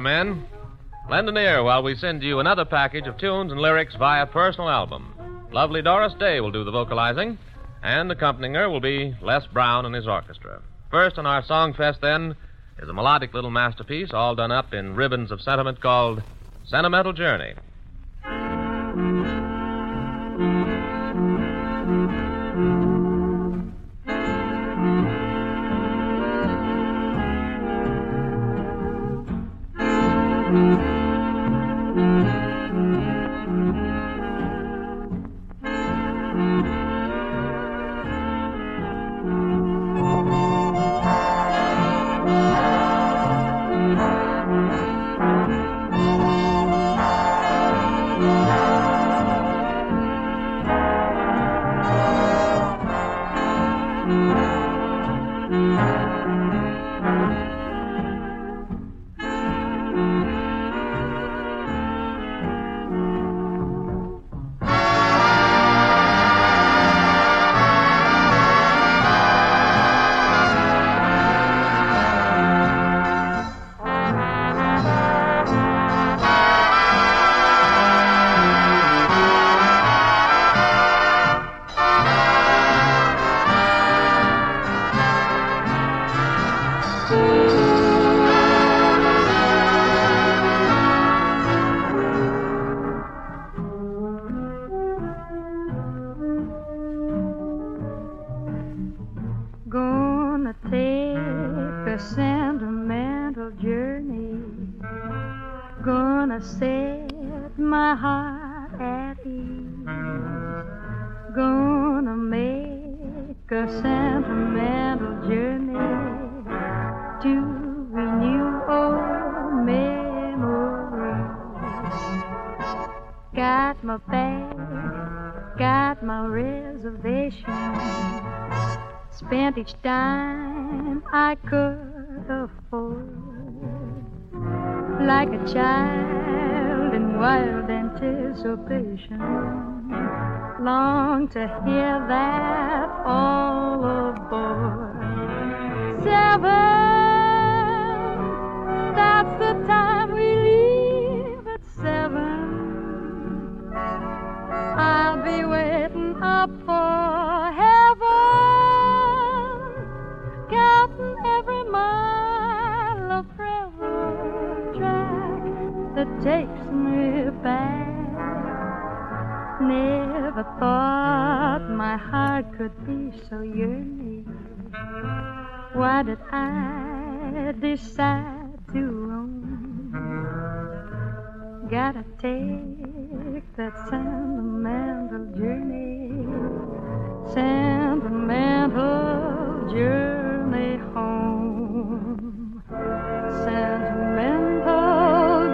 Men. Lend an ear while we send you another package of tunes and lyrics via personal album. Lovely Doris Day will do the vocalizing, and accompanying her will be Les Brown and his orchestra. First on our song fest, then, is a melodic little masterpiece all done up in ribbons of sentiment called Sentimental Journey. Sentimental journey. Gonna set my heart at ease. Gonna make a sentimental journey to renew old memories. Got my bag, got my reservation. Spent each dime I could afford. Like a child in wild anticipation. Long to hear that all aboard. Seven, Decide to roam? Gotta take that sentimental journey, sentimental journey home, sentimental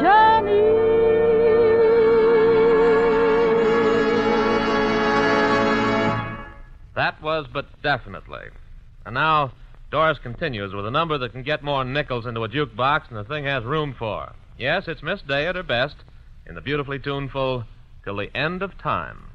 journey. That was but definitely. And now, Doris continues with a number that can get more nickels into a jukebox than the thing has room for. Yes, it's Miss Day at her best in the beautifully tuneful Till the End of Time.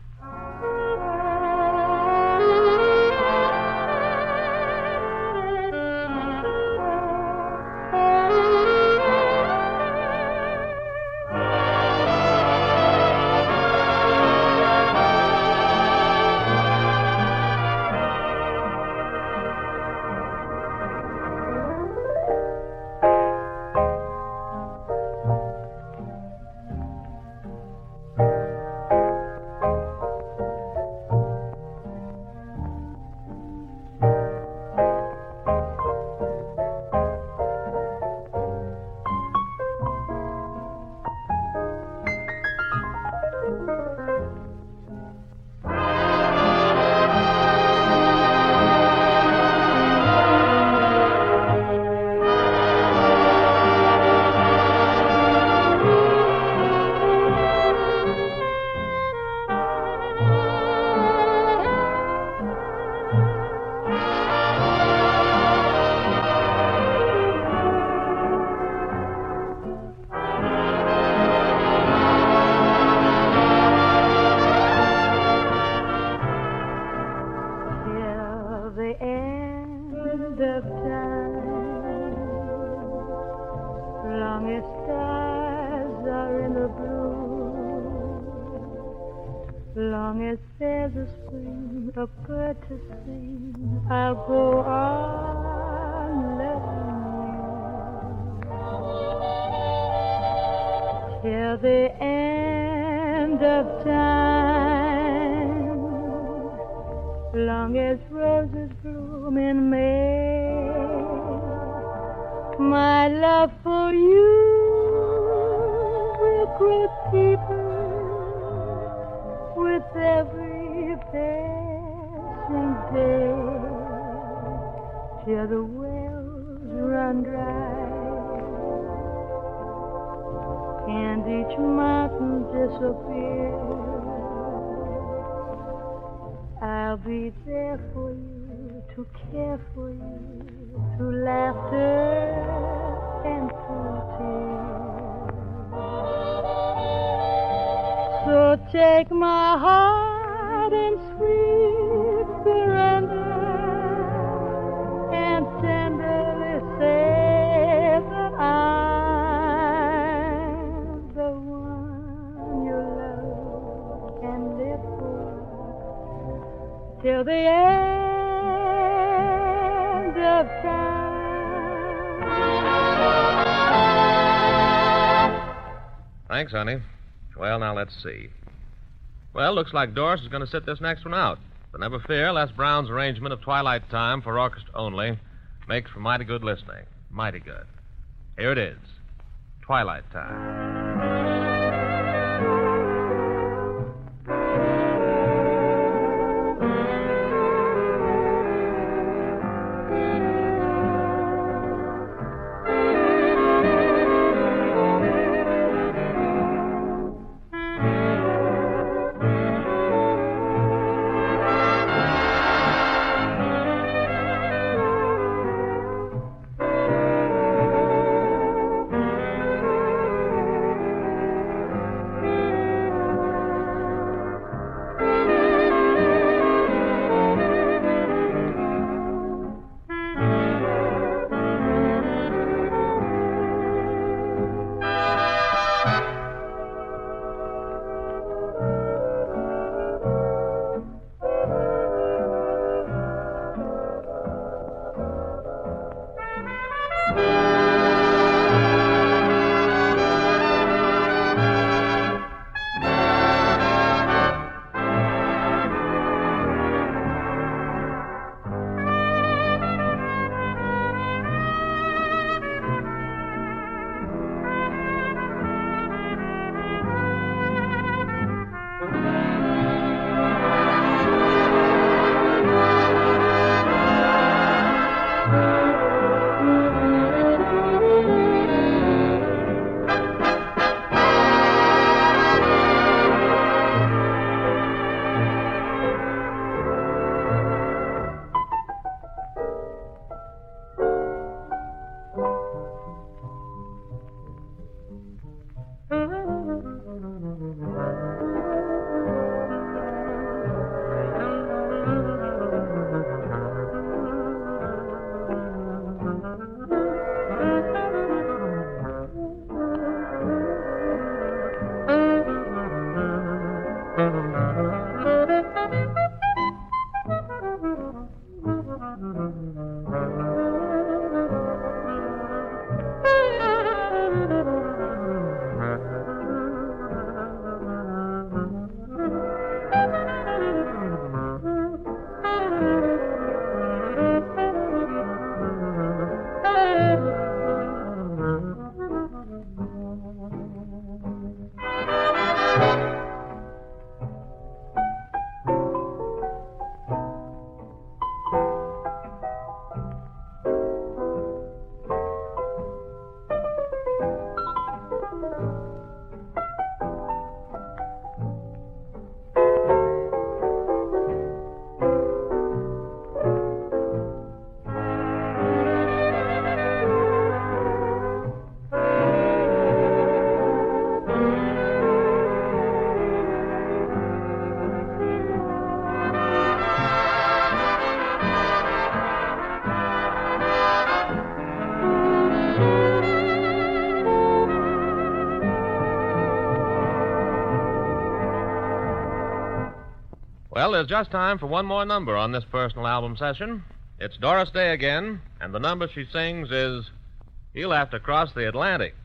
Bird to sing, I'll go on loving you till the end of time, long as roses bloom in May. My love for you will grow deeper till the wells run dry and each mountain disappears. I'll be there for you, to care for you, through laughter and through tears. So take my heart and sweet till the end of time. Thanks, honey. Well, now let's see. Well, looks like Doris is going to sit this next one out. But never fear, Les Brown's arrangement of Twilight Time for orchestra only makes for mighty good listening. Mighty good. Here it is Twilight Time. Well, there's just time for one more number on this personal album session. It's Doris Day again, and the number she sings is He'll Have to Cross the Atlantic.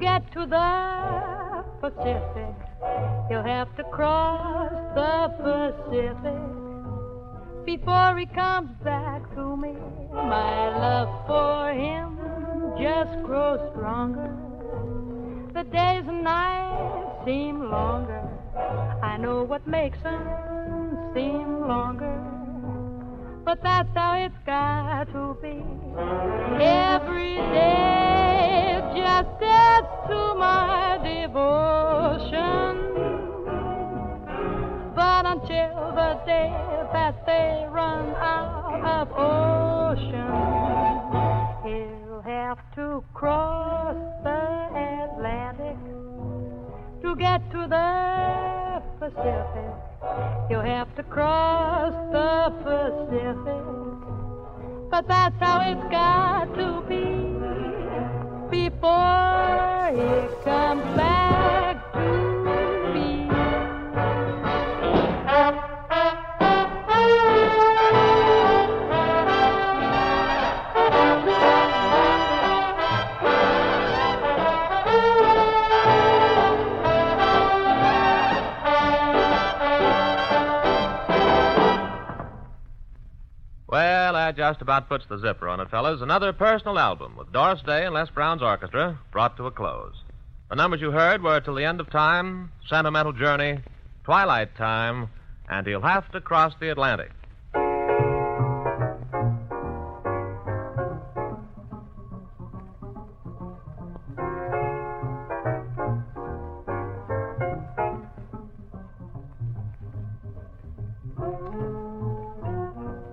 Get to the Pacific. He'll have to cross the Pacific before he comes back to me. My love for him just grows stronger. The days and nights seem longer. I know what makes them seem longer. But that's how it's got to be. Every day just adds to my devotion. But until the day that they run out of ocean, he'll have to cross the Atlantic to get to the Pacific. He'll have to cross the Pacific. But that's how it's got to be before he comes back just about puts the zipper on it, fellas. Another personal album with Doris Day and Les Brown's orchestra brought to a close. The numbers you heard were Till the End of Time, Sentimental Journey, Twilight Time, and He'll Have to Cross the Atlantic.